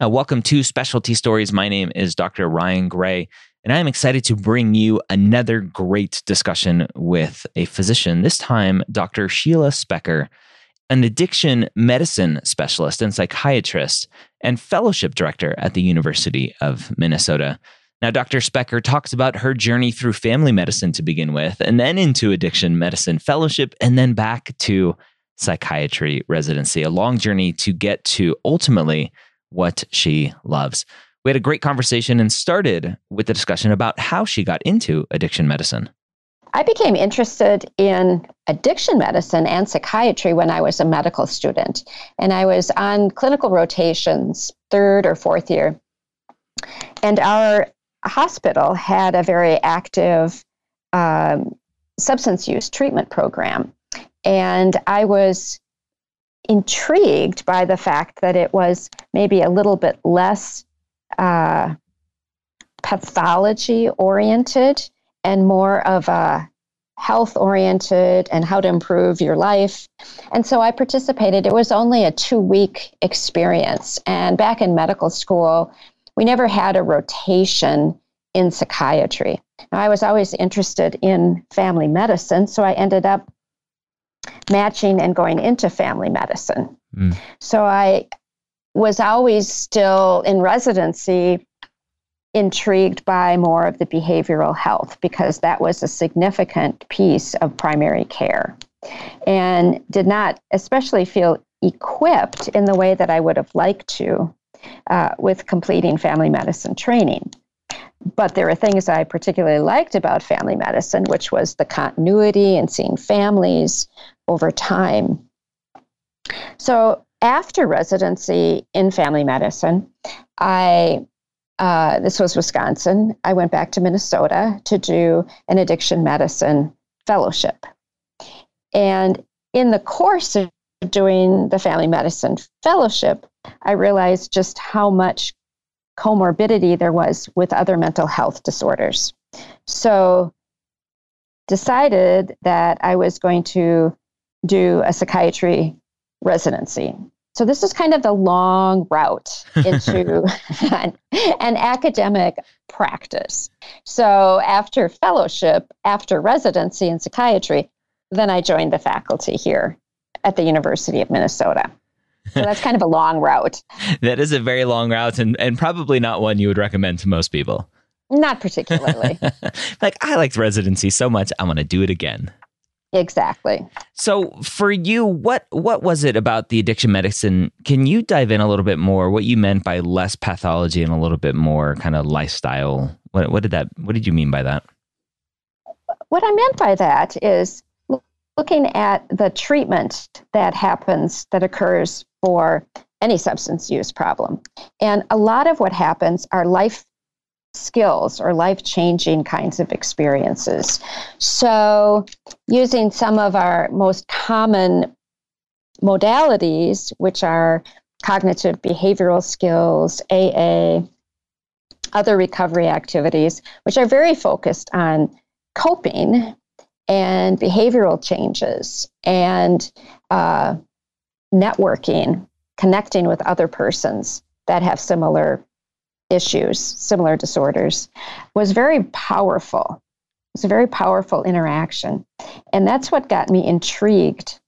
Uh, welcome to Specialty Stories. My name is Dr. Ryan Gray, and I am excited to bring you another great discussion with a physician, this time, Dr. Sheila Specker, an addiction medicine specialist and psychiatrist and fellowship director at the University of Minnesota. Now, Dr. Specker talks about her journey through family medicine to begin with, and then into addiction medicine fellowship, and then back to psychiatry residency, a long journey to get to ultimately what she loves. We had a great conversation and started with the discussion about how she got into addiction medicine. I became interested in addiction medicine and psychiatry when I was a medical student. And I was on clinical rotations, third or fourth year. And our hospital had a very active um, substance use treatment program. And I was intrigued by the fact that it was maybe a little bit less uh, pathology oriented and more of a health oriented and how to improve your life. And so I participated. It was only a two week experience. And back in medical school, we never had a rotation in psychiatry. Now, I was always interested in family medicine, so I ended up matching and going into family medicine. Mm. So I was always still in residency intrigued by more of the behavioral health because that was a significant piece of primary care and did not especially feel equipped in the way that I would have liked to uh, with completing family medicine training. But there are things I particularly liked about family medicine, which was the continuity and seeing families over time. So after residency in family medicine, I uh, this was Wisconsin. I went back to Minnesota to do an addiction medicine fellowship. And in the course of doing the family medicine fellowship, I realized just how much comorbidity there was with other mental health disorders. So decided that I was going to do a psychiatry residency. So this is kind of the long route into an, an, academic practice. So after fellowship, after residency in psychiatry, then I joined the faculty here at the University of Minnesota. So that's kind of a long route. that is a very long route and, and probably not one you would recommend to most people. Not particularly. like I liked residency so much, I want to do it again. Exactly. So for you, what what was it about the addiction medicine? Can you dive in a little bit more? What you meant by less pathology and a little bit more kind of lifestyle? What what did that? What did you mean by that? What I meant by that is looking at the treatment that happens that occurs for any substance use problem, and a lot of what happens are life skills or life changing kinds of experiences. So, using some of our most common modalities, which are cognitive behavioral skills, AA, other recovery activities, which are very focused on coping and behavioral changes and uh, networking, connecting with other persons that have similar issues, similar disorders, was very powerful. It's a very powerful interaction. And that's what got me intrigued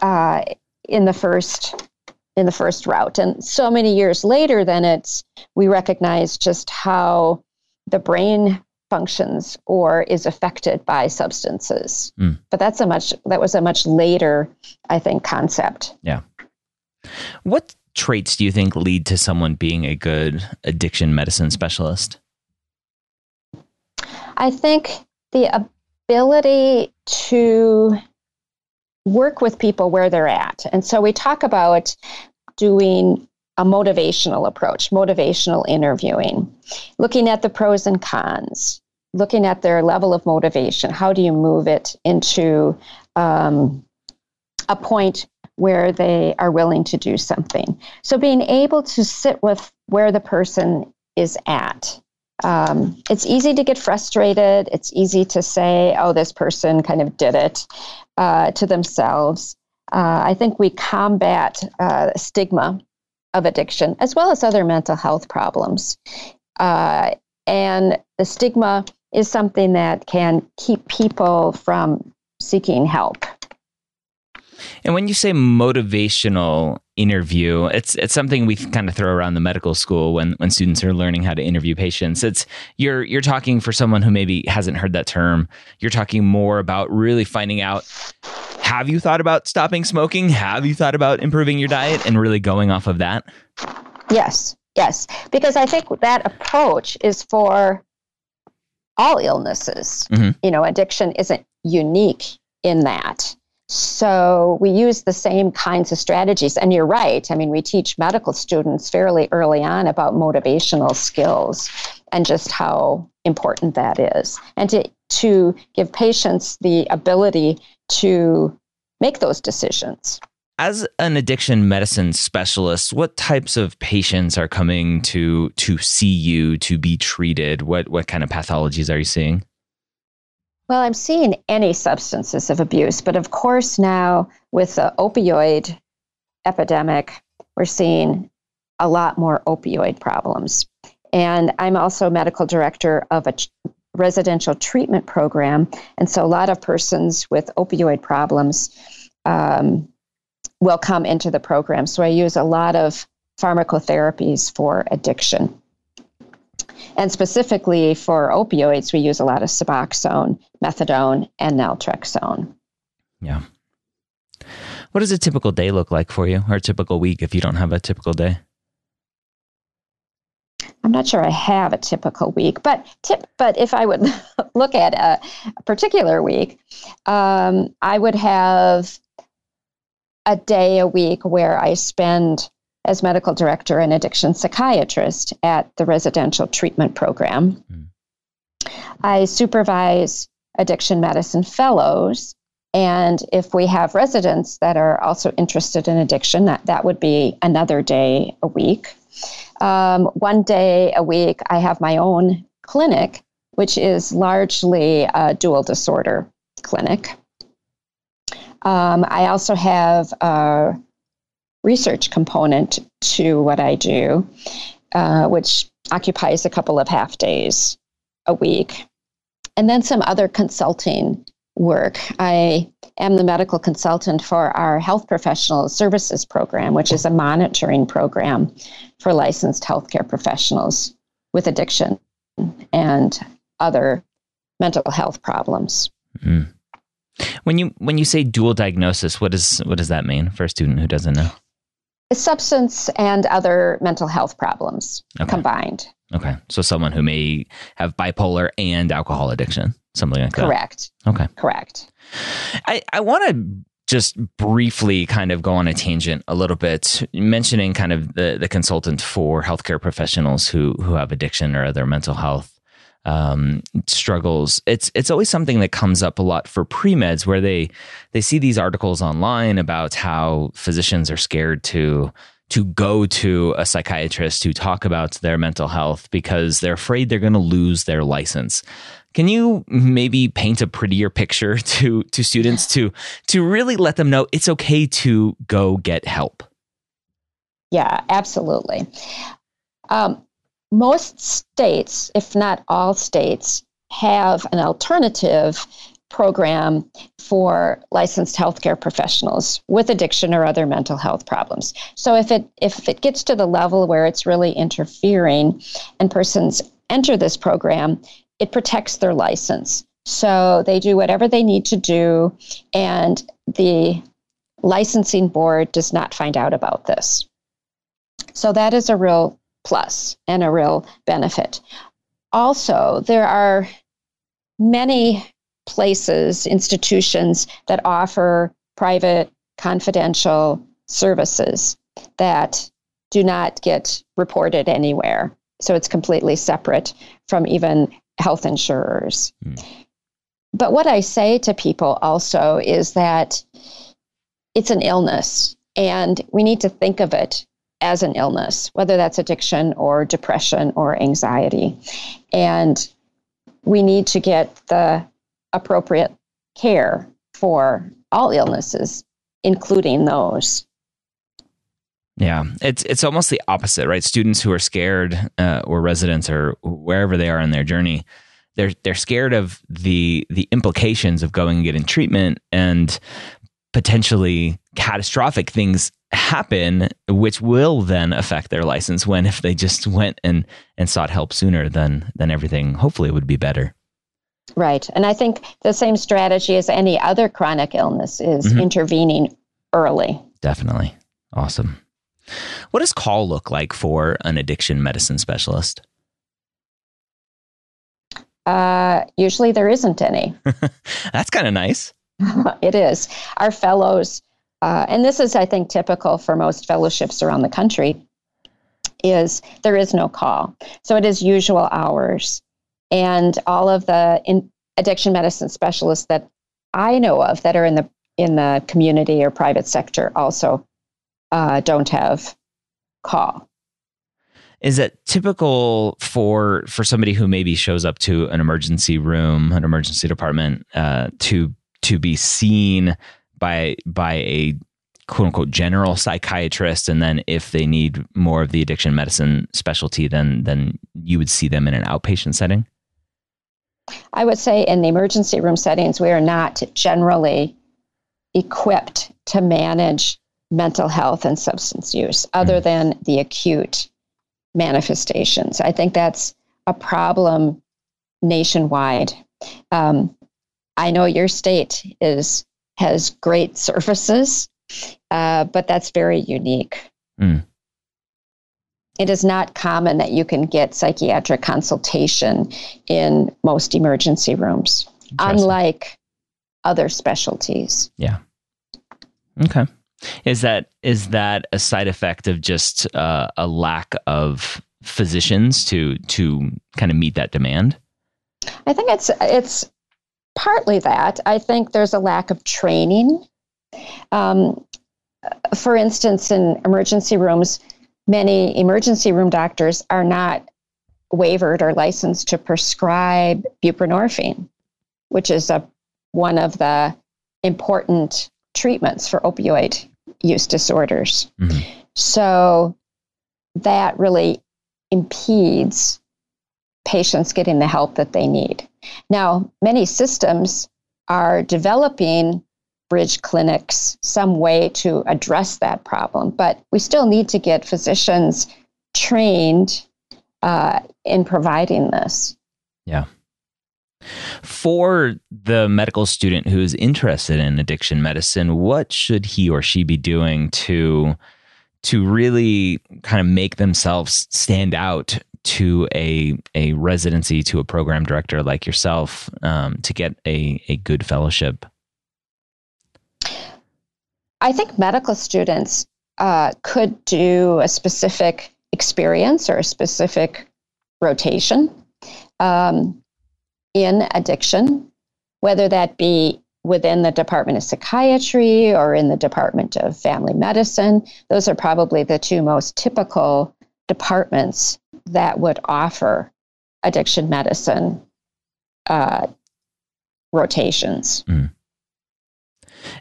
uh, in the first in the first route. And so many years later, then it's we recognize just how the brain functions or is affected by substances. Mm. But that's a much that was a much later, I think, concept. Yeah. What traits do you think lead to someone being a good addiction medicine specialist? I think the ability to work with people where they're at. And so we talk about doing a motivational approach, motivational interviewing, looking at the pros and cons, looking at their level of motivation. How do you move it into um, a point where they are willing to do something? So, being able to sit with where the person is at. Um, it's easy to get frustrated. It's easy to say, oh, this person kind of did it uh, to themselves. Uh, I think we combat uh, stigma of addiction as well as other mental health problems. Uh, and the stigma is something that can keep people from seeking help. And when you say motivational interview, it's it's something we kind of throw around the medical school when when students are learning how to interview patients. It's you're you're talking for someone who maybe hasn't heard that term. You're talking more about really finding out have you thought about stopping smoking? Have you thought about improving your diet and really going off of that? Yes. Yes, because I think that approach is for all illnesses. Mm-hmm. You know, addiction isn't unique in that. So we use the same kinds of strategies. And you're right. I mean, we teach medical students fairly early on about motivational skills and just how important that is. And to, to give patients the ability to make those decisions. As an addiction medicine specialist, what types of patients are coming to to see you to be treated? What what kind of pathologies are you seeing? Well, I'm seeing any substances of abuse, but of course now with the opioid epidemic, we're seeing a lot more opioid problems. And I'm also medical director of a residential treatment program, and so a lot of persons with opioid problems um, will come into the program. So I use a lot of pharmacotherapies for addiction. And specifically for opioids, we use a lot of Suboxone, methadone, and naltrexone. Yeah. What does a typical day look like for you, or a typical week if you don't have a typical day? I'm not sure I have a typical week, but tip, but if I would look at a, a particular week, um, I would have a day a week where I spend as medical director and addiction psychiatrist at the residential treatment program. Mm. I supervise addiction medicine fellows. And if we have residents that are also interested in addiction, that, that would be another day a week. Um, one day a week, I have my own clinic, which is largely a dual disorder clinic. Um, I also have a research component to what I do, uh, which occupies a couple of half days a week. And then some other consulting work. I am the medical consultant for our health professional services program, which is a monitoring program for licensed healthcare professionals with addiction and other mental health problems. Mm. When you when you say dual diagnosis, what does what does that mean for a student who doesn't know? Substance and other mental health problems okay. combined. Okay, so someone who may have bipolar and alcohol addiction, something like that. Correct. Okay. Correct. I I want to just briefly kind of go on a tangent a little bit, mentioning kind of the, the consultant for healthcare professionals who who have addiction or other mental health um, struggles. It's it's always something that comes up a lot for pre meds, where they they see these articles online about how physicians are scared to to go to a psychiatrist to talk about their mental health because they're afraid they're going to lose their license. Can you maybe paint a prettier picture to to students to to really let them know it's okay to go get help? Yeah, absolutely. Um, most states, if not all states, have an alternative program for licensed healthcare professionals with addiction or other mental health problems. So if it if it gets to the level where it's really interfering and persons enter this program, it protects their license. So they do whatever they need to do and the licensing board does not find out about this. So that is a real plus and a real benefit. Also, there are many places, institutions that offer private, confidential services that do not get reported anywhere. So it's completely separate from even health insurers. Mm. But what I say to people also is that it's an illness and we need to think of it as an illness, whether that's addiction or depression or anxiety. And we need to get the appropriate care for all illnesses, including those. Yeah, it's it's almost the opposite, right? Students who are scared, uh, or residents, or wherever they are in their journey, they're they're scared of the the implications of going and getting treatment and potentially catastrophic things happen, which will then affect their license. When if they just went and and sought help sooner, then then everything hopefully would be better. Right, and I think the same strategy as any other chronic illness is mm-hmm. intervening early. Definitely, awesome. What does call look like for an addiction medicine specialist? Uh, usually there isn't any. That's kind of nice. it is. Our fellows, uh, and this is, I think, typical for most fellowships around the country, is there is no call. So it is usual hours. And all of the addiction medicine specialists that I know of that are in the in the community or private sector also uh, don't have call. Is it typical for for somebody who maybe shows up to an emergency room, an emergency department, uh, to to be seen by by a quote unquote general psychiatrist, and then if they need more of the addiction medicine specialty, then then you would see them in an outpatient setting? I would say in the emergency room settings, we are not generally equipped to manage mental health and substance use other mm. than the acute manifestations. I think that's a problem nationwide. Um, I know your state is has great services, uh, but that's very unique. Mm. It is not common that you can get psychiatric consultation in most emergency rooms, unlike other specialties. Yeah. Okay. Is that is that a side effect of just uh, a lack of physicians to to kind of meet that demand? I think it's it's partly that. I think there's a lack of training. Um, for instance, in emergency rooms, many emergency room doctors are not waivered or licensed to prescribe buprenorphine, which is a one of the important treatments for opioid use disorders. Mm-hmm. So that really impedes patients getting the help that they need. Now, many systems are developing bridge clinics, some way to address that problem, but we still need to get physicians trained uh, in providing this. Yeah. For the medical student who is interested in addiction medicine, what should he or she be doing to to really kind of make themselves stand out to a a residency to a program director like yourself um, to get a, a good fellowship? I think medical students uh, could do a specific experience or a specific rotation. Um, in addiction, whether that be within the Department of Psychiatry or in the Department of Family Medicine. Those are probably the two most typical departments that would offer addiction medicine uh, rotations. Mm.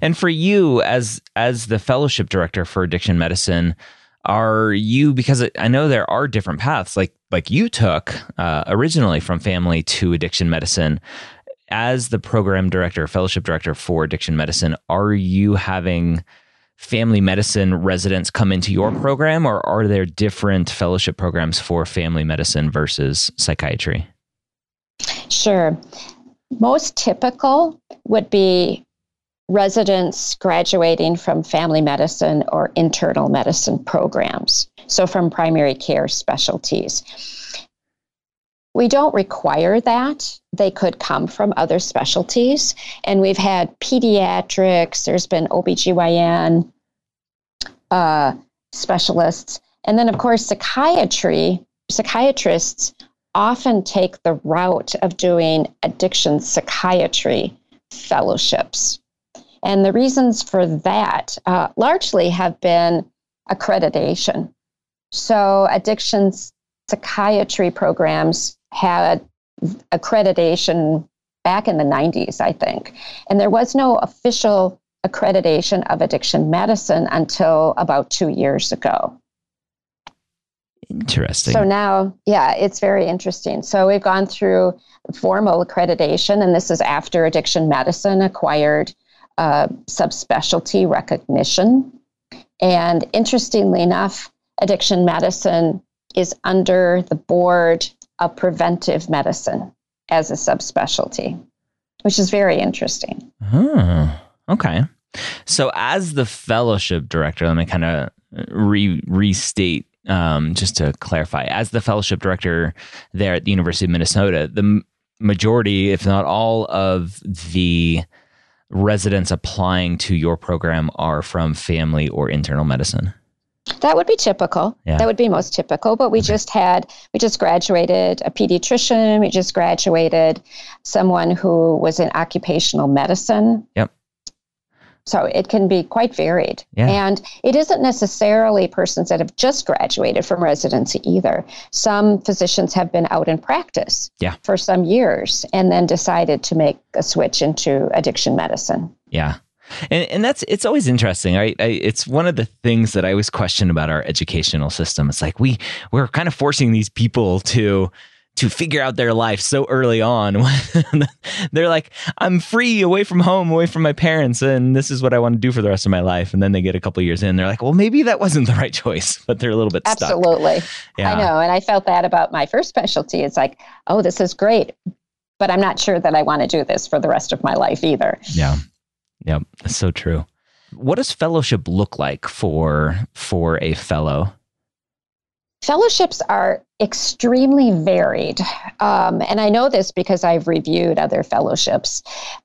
And for you, as as the fellowship director for addiction medicine, are you because I know there are different paths like like you took uh, originally from family to addiction medicine as the program director fellowship director for addiction medicine are you having family medicine residents come into your program or are there different fellowship programs for family medicine versus psychiatry? Sure. Most typical would be residents graduating from family medicine or internal medicine programs, so from primary care specialties. We don't require that. They could come from other specialties. And we've had pediatrics, there's been OBGYN uh, specialists, And then, of course, psychiatry, psychiatrists often take the route of doing addiction psychiatry fellowships. And the reasons for that uh, largely have been accreditation. So, addiction psychiatry programs had accreditation back in the 90s, I think. And there was no official accreditation of addiction medicine until about two years ago. Interesting. So now, yeah, it's very interesting. So we've gone through formal accreditation, and this is after addiction medicine acquired uh, subspecialty recognition. And interestingly enough, addiction medicine is under the board of preventive medicine as a subspecialty, which is very interesting. Oh, okay. So, as the fellowship director, let me kind of re- restate um, just to clarify. As the fellowship director there at the University of Minnesota, the majority, if not all, of the residents applying to your program are from family or internal medicine. That would be typical. Yeah. That would be most typical. But we okay. just had, we just graduated a pediatrician. We just graduated someone who was in occupational medicine. Yep. So it can be quite varied. Yeah. And it isn't necessarily persons that have just graduated from residency either. Some physicians have been out in practice yeah. for some years and then decided to make a switch into addiction medicine. Yeah. And, and that's it's always interesting. I, I, it's one of the things that I always question about our educational system. It's like we we're kind of forcing these people to to figure out their life so early on. They're like, I'm free away from home, away from my parents, and this is what I want to do for the rest of my life. And then they get a couple years in, they're like, well, maybe that wasn't the right choice, but they're a little bit Absolutely. stuck. Yeah. I know. And I felt that about my first specialty. It's like, oh, this is great, but I'm not sure that I want to do this for the rest of my life either. Yeah. Yep. That's so true. What does fellowship look like for for a fellow? Fellowships are extremely varied. Um, and I know this because I've reviewed other fellowships.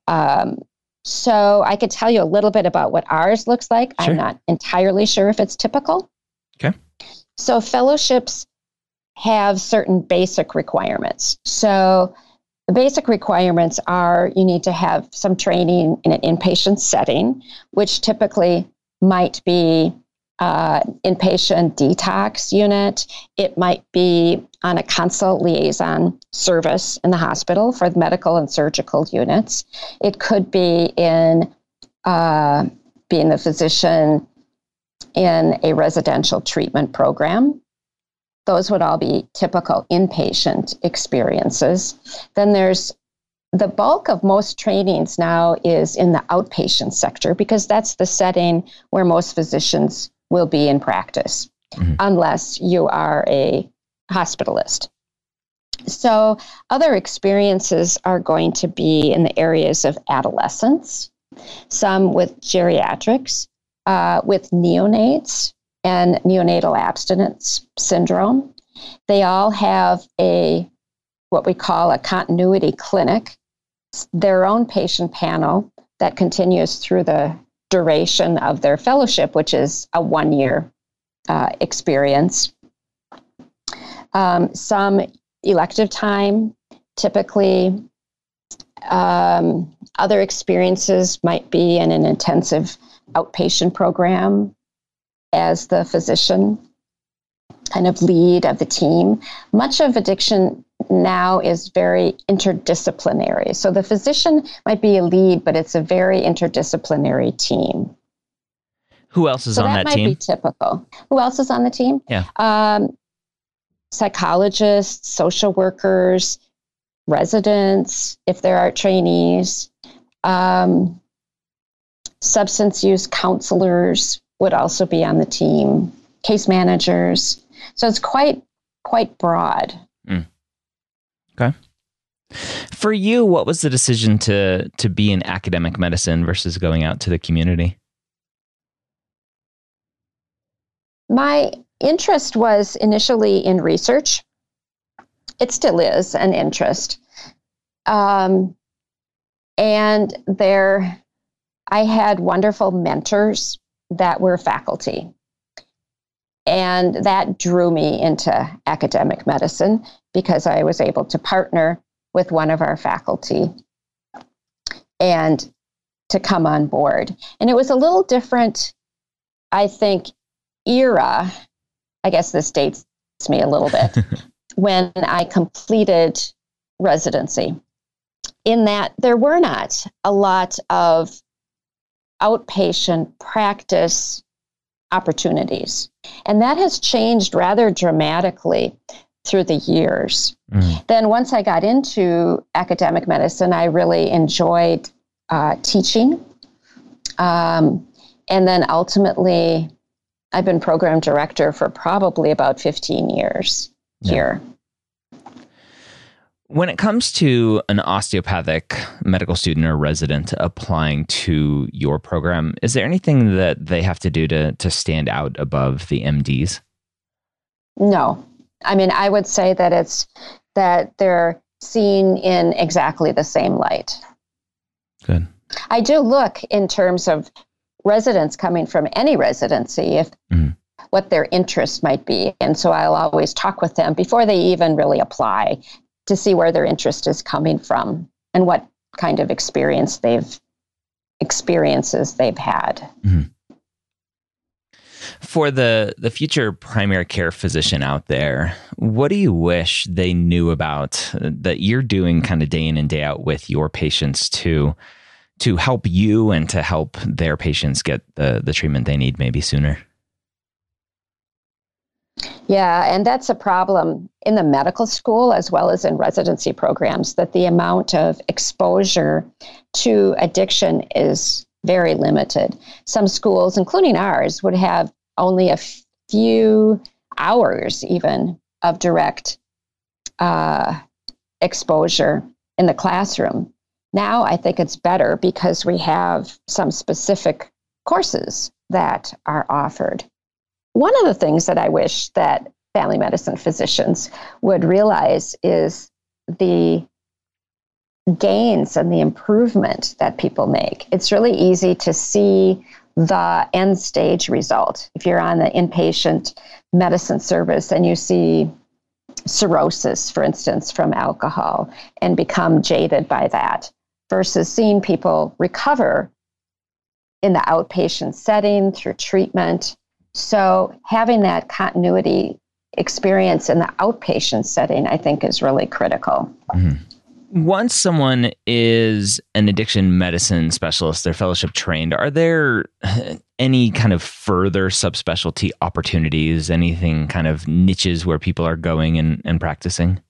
Um, so I could tell you a little bit about what ours looks like. Sure. I'm not entirely sure if it's typical. Okay. So fellowships have certain basic requirements. So the basic requirements are you need to have some training in an inpatient setting, which typically might be uh, inpatient detox unit. It might be on a consult liaison service in the hospital for the medical and surgical units. It could be in uh, being the physician in a residential treatment program. Those would all be typical inpatient experiences. Then there's the bulk of most trainings now is in the outpatient sector because that's the setting where most physicians will be in practice mm-hmm. unless you are a hospitalist. So, other experiences are going to be in the areas of adolescence, some with geriatrics, uh, with neonates and neonatal abstinence syndrome. They all have a what we call a continuity clinic, their own patient panel that continues through the duration of their fellowship, which is a one year uh, experience. Um, some elective time, typically, um, other experiences might be in an intensive outpatient program as the physician kind of lead of the team. Much of addiction now is very interdisciplinary. So the physician might be a lead, but it's a very interdisciplinary team. Who else is so on that, that team? Might be typical. Who else is on the team? Yeah. Um, psychologists, social workers, residents, if there are trainees, um, substance use counselors would also be on the team, case managers. So it's quite quite broad. Mm. Okay. For you, what was the decision to to be in academic medicine versus going out to the community? My interest was initially in research. It still is an interest. Um, and there, I had wonderful mentors that were faculty. And that drew me into academic medicine because I was able to partner with one of our faculty and to come on board. And it was a little different, I think, era. I guess this dates me a little bit when I completed residency, in that there were not a lot of outpatient practice opportunities. And that has changed rather dramatically through the years. Mm. Then, once I got into academic medicine, I really enjoyed uh, teaching. Um, and then ultimately, I've been program director for probably about 15 years yeah. here. When it comes to an osteopathic medical student or resident applying to your program, is there anything that they have to do to, to stand out above the MDs? No. I mean, I would say that it's that they're seen in exactly the same light. Good. I do look in terms of residents coming from any residency if mm. what their interest might be. And so I'll always talk with them before they even really apply to see where their interest is coming from and what kind of experience they've experiences they've had. Mm-hmm. For the the future primary care physician out there, what do you wish they knew about that you're doing kind of day in and day out with your patients to to help you and to help their patients get the the treatment they need maybe sooner? Yeah, and that's a problem in the medical school as well as in residency programs that the amount of exposure to addiction is very limited. Some schools, including ours, would have only a few hours even of direct uh, exposure in the classroom. Now I think it's better because we have some specific courses that are offered. One of the things that I wish that family medicine physicians would realize is the gains and the improvement that people make. It's really easy to see the end stage result. If you're on the inpatient medicine service and you see cirrhosis, for instance, from alcohol and become jaded by that, versus seeing people recover in the outpatient setting through treatment so having that continuity experience in the outpatient setting, I think, is really critical. Mm-hmm. Once someone is an addiction medicine specialist, they're fellowship trained, are there any kind of further subspecialty opportunities, anything kind of niches where people are going and, and practicing?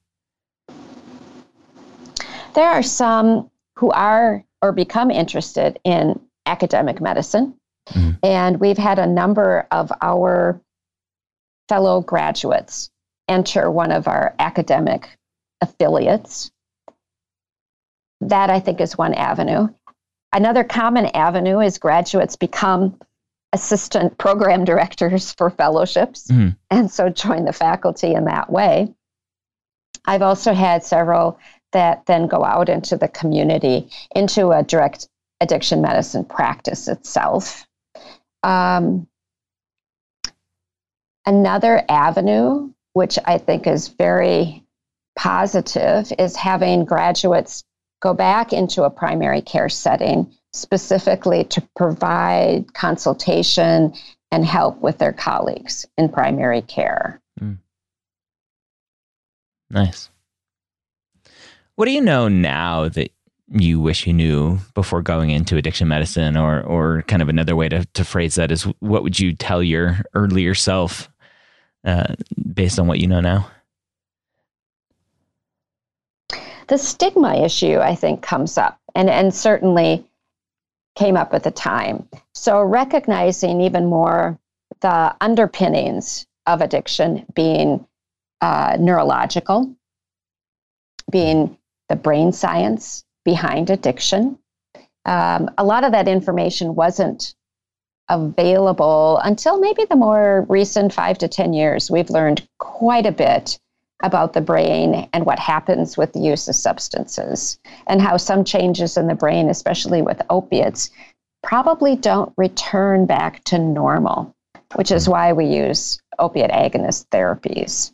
There are some who are or become interested in academic medicine. Mm-hmm. And we've had a number of our fellow graduates enter one of our academic affiliates. That I think is one avenue. Another common avenue is graduates become assistant program directors for fellowships mm-hmm. and so join the faculty in that way. I've also had several that then go out into the community, into a direct addiction medicine practice itself. Um, another avenue, which I think is very positive, is having graduates go back into a primary care setting specifically to provide consultation and help with their colleagues in primary care. Mm. Nice. What do you know now that you wish you knew before going into addiction medicine or or kind of another way to, to phrase that is what would you tell your earlier self uh, based on what you know now? The stigma issue i think comes up and and certainly came up at the time. So recognizing even more the underpinnings of addiction being uh, neurological being the brain science behind addiction. Um, a lot of that information wasn't available until maybe the more recent five to 10 years. We've learned quite a bit about the brain and what happens with the use of substances, and how some changes in the brain, especially with opiates, probably don't return back to normal, which is why we use opiate agonist therapies.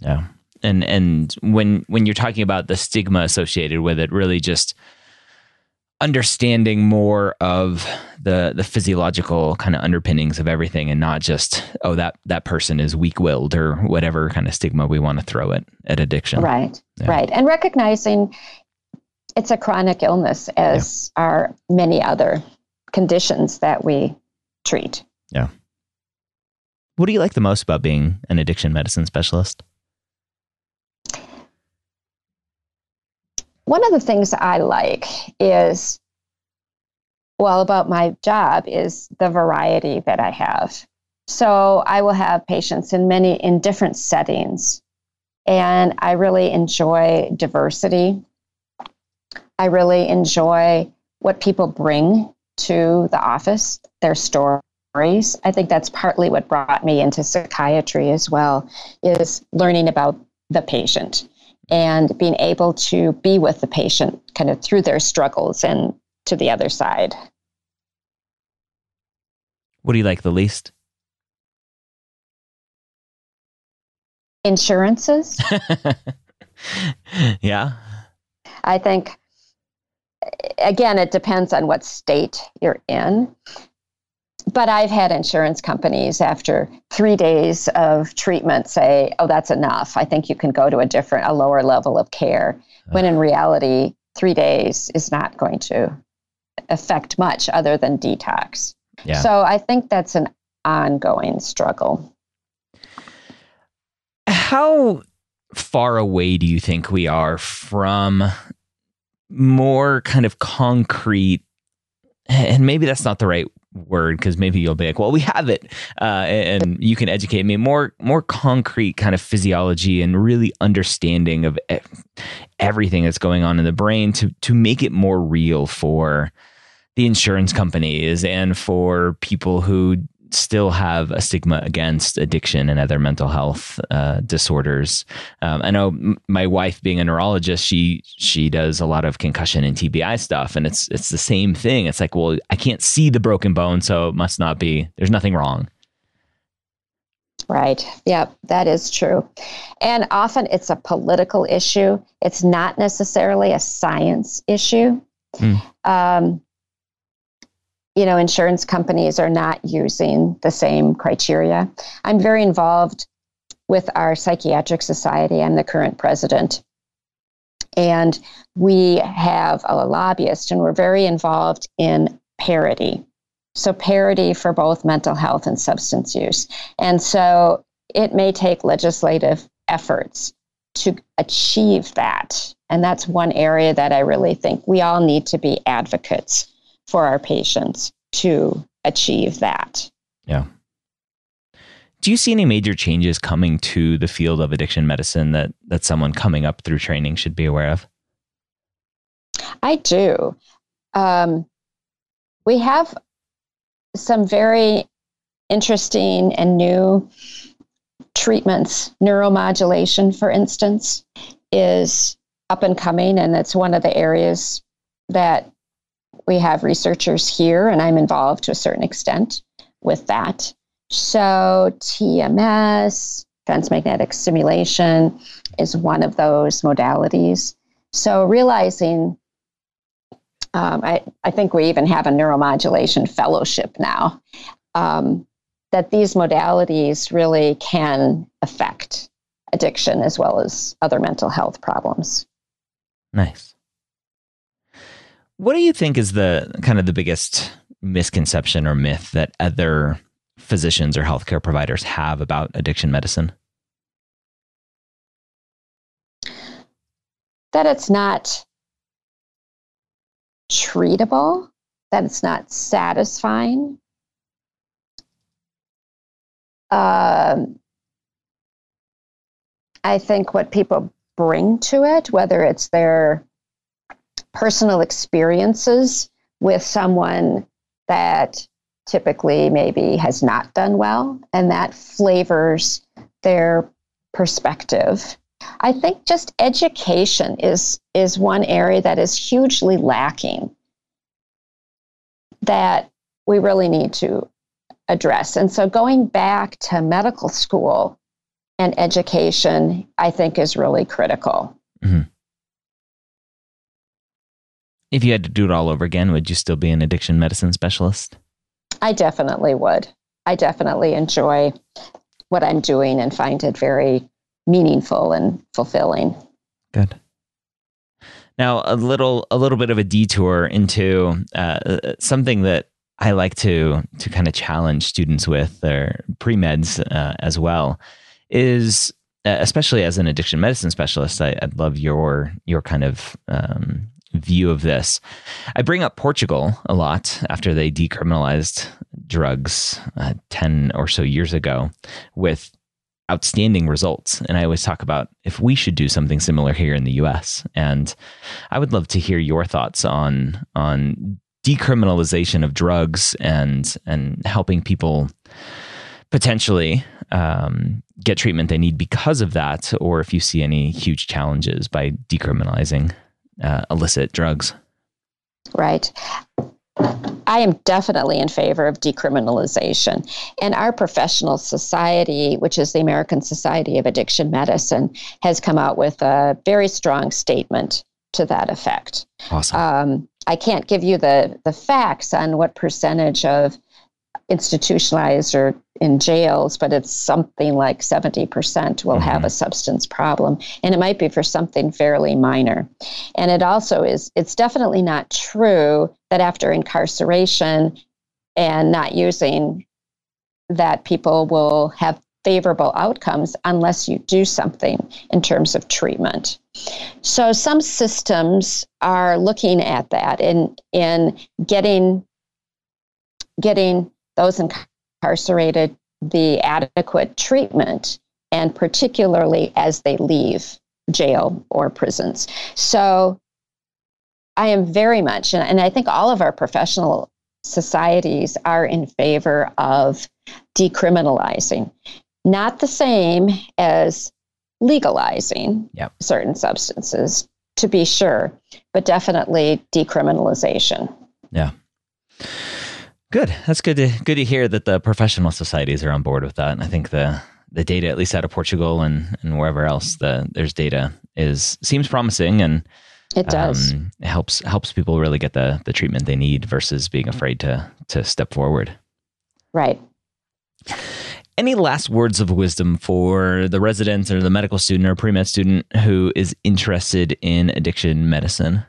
Yeah. And and when when you're talking about the stigma associated with it, really just understanding more of the the physiological kind of underpinnings of everything and not just oh that that person is weak-willed or whatever kind of stigma we want to throw at at addiction. Right yeah. right. And recognizing it's a chronic illness as yeah. are many other conditions that we treat. Yeah. What do you like the most about being an addiction medicine specialist one of the things I like is, well, about my job is the variety that I have. So I will have patients in many, in different settings. And I really enjoy diversity. I really enjoy what people bring to the office, their stories. I think that's partly what brought me into psychiatry as well, is learning about the patient and being able to be with the patient kind of through their struggles and to the other side. What do you like the least? Insurances. yeah. I think, again, it depends on what state you're in but I've had insurance companies after three days of treatment say, "Oh, that's enough. I think you can go to a different, a lower level of care." When in ah. reality, three days is not going to affect much other than detox. Yeah. So I think that's an ongoing struggle. How far away do you think we are from more kind of concrete and maybe that's not the right word because maybe you'll be like, well, we have it, uh, and you can educate me more, more concrete kind of physiology and really understanding of everything that's going on in the brain to to make it more real for the insurance companies and for people who still have a stigma against addiction and other mental health uh, disorders. Um, I know m- my wife, being a neurologist, she she does a lot of concussion and TBI stuff, and it's it's the same thing. It's like, well, I can't see the broken bone, so it must not be. There's nothing wrong. Right. Yeah, that is true. And often it's a political issue. It's not necessarily a science issue. Mm. Um, you know, insurance companies are not using the same criteria. I'm very involved with our psychiatric society. I'm the current president. And we have a lobbyist, and we're very involved in parity. So, parity for both mental health and substance use. And so, it may take legislative efforts to achieve that. And that's one area that I really think we all need to be advocates for our patients to achieve that. Yeah. Do you see any major changes coming to the field of addiction medicine that that someone coming up through training should be aware of? I do. Um, we have some very interesting and new treatments. Neuromodulation, for instance, is up and coming, and it's one of the areas that we have researchers here, and I'm involved to a certain extent with that. So, TMS, transmagnetic stimulation, is one of those modalities. So, realizing um, I, I think we even have a neuromodulation fellowship now. Um, that these modalities really can affect addiction as well as other mental health problems. Nice. What do you think is the kind of the biggest misconception or myth that other physicians or healthcare providers have about addiction medicine? That it's not treatable, that it's not satisfying. Um, I think what people bring to it, whether it's their personal experiences with someone that typically maybe has not done well, and that flavors their perspective. I think just education is is one area that is hugely lacking that we really need to address. And so going back to medical school and education, I think is really critical. Mm-hmm. If you had to do it all over again, would you still be an addiction medicine specialist? I definitely would. I definitely enjoy what I'm doing and find it very meaningful and fulfilling. Good. Now, a little a little bit of a detour into uh, something that I like to to kind of challenge students with, or pre meds uh, as well, is uh, especially as an addiction medicine specialist. I, would love your your kind of um, view of this. I bring up Portugal a lot after they decriminalized drugs uh, 10 or so years ago with outstanding results. And I always talk about if we should do something similar here in the US. And I would love to hear your thoughts on on decriminalization of drugs and and helping people potentially um, get treatment they need because of that, or if you see any huge challenges by decriminalizing uh, illicit drugs. Right. I am definitely in favor of decriminalization. And our professional society, which is the American Society of Addiction Medicine, has come out with a very strong statement to that effect. Awesome. Um, I can't give you the, the facts on what percentage of institutionalized or in jails, but it's something like 70% will mm-hmm. have a substance problem. And it might be for something fairly minor. And it also is, it's definitely not true that after incarceration and not using that people will have favorable outcomes unless you do something in terms of treatment. So some systems are looking at that in in getting getting those incarcerated the adequate treatment, and particularly as they leave jail or prisons. So I am very much, and I think all of our professional societies are in favor of decriminalizing. Not the same as legalizing yep. certain substances, to be sure, but definitely decriminalization. Yeah. Good. That's good to good to hear that the professional societies are on board with that. And I think the the data, at least out of Portugal and, and wherever else, the there's data is seems promising and it does um, it helps helps people really get the the treatment they need versus being afraid to to step forward. Right. Any last words of wisdom for the resident or the medical student or pre med student who is interested in addiction medicine?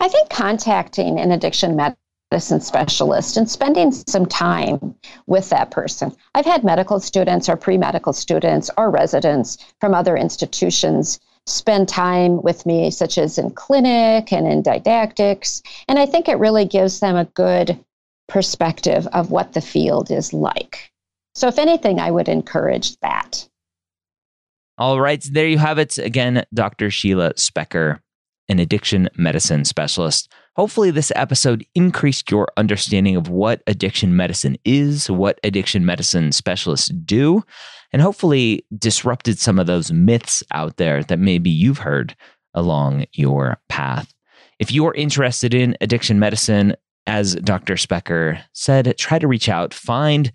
I think contacting an addiction med- medicine specialist and spending some time with that person. I've had medical students or pre medical students or residents from other institutions spend time with me, such as in clinic and in didactics. And I think it really gives them a good perspective of what the field is like. So, if anything, I would encourage that. All right, there you have it. Again, Dr. Sheila Specker, an addiction medicine specialist. Hopefully, this episode increased your understanding of what addiction medicine is, what addiction medicine specialists do, and hopefully disrupted some of those myths out there that maybe you've heard along your path. If you're interested in addiction medicine, as Dr. Specker said, try to reach out, find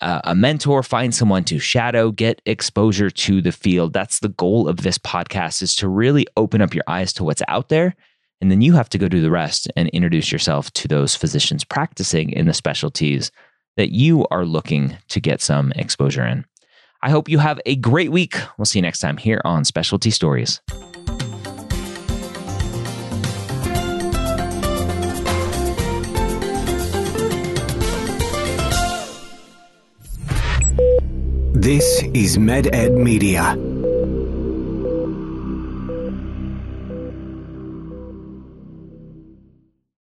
uh, a mentor, find someone to shadow, get exposure to the field. That's the goal of this podcast is to really open up your eyes to what's out there and then you have to go do the rest and introduce yourself to those physicians practicing in the specialties that you are looking to get some exposure in. I hope you have a great week. We'll see you next time here on Specialty Stories. This is MedEd Media.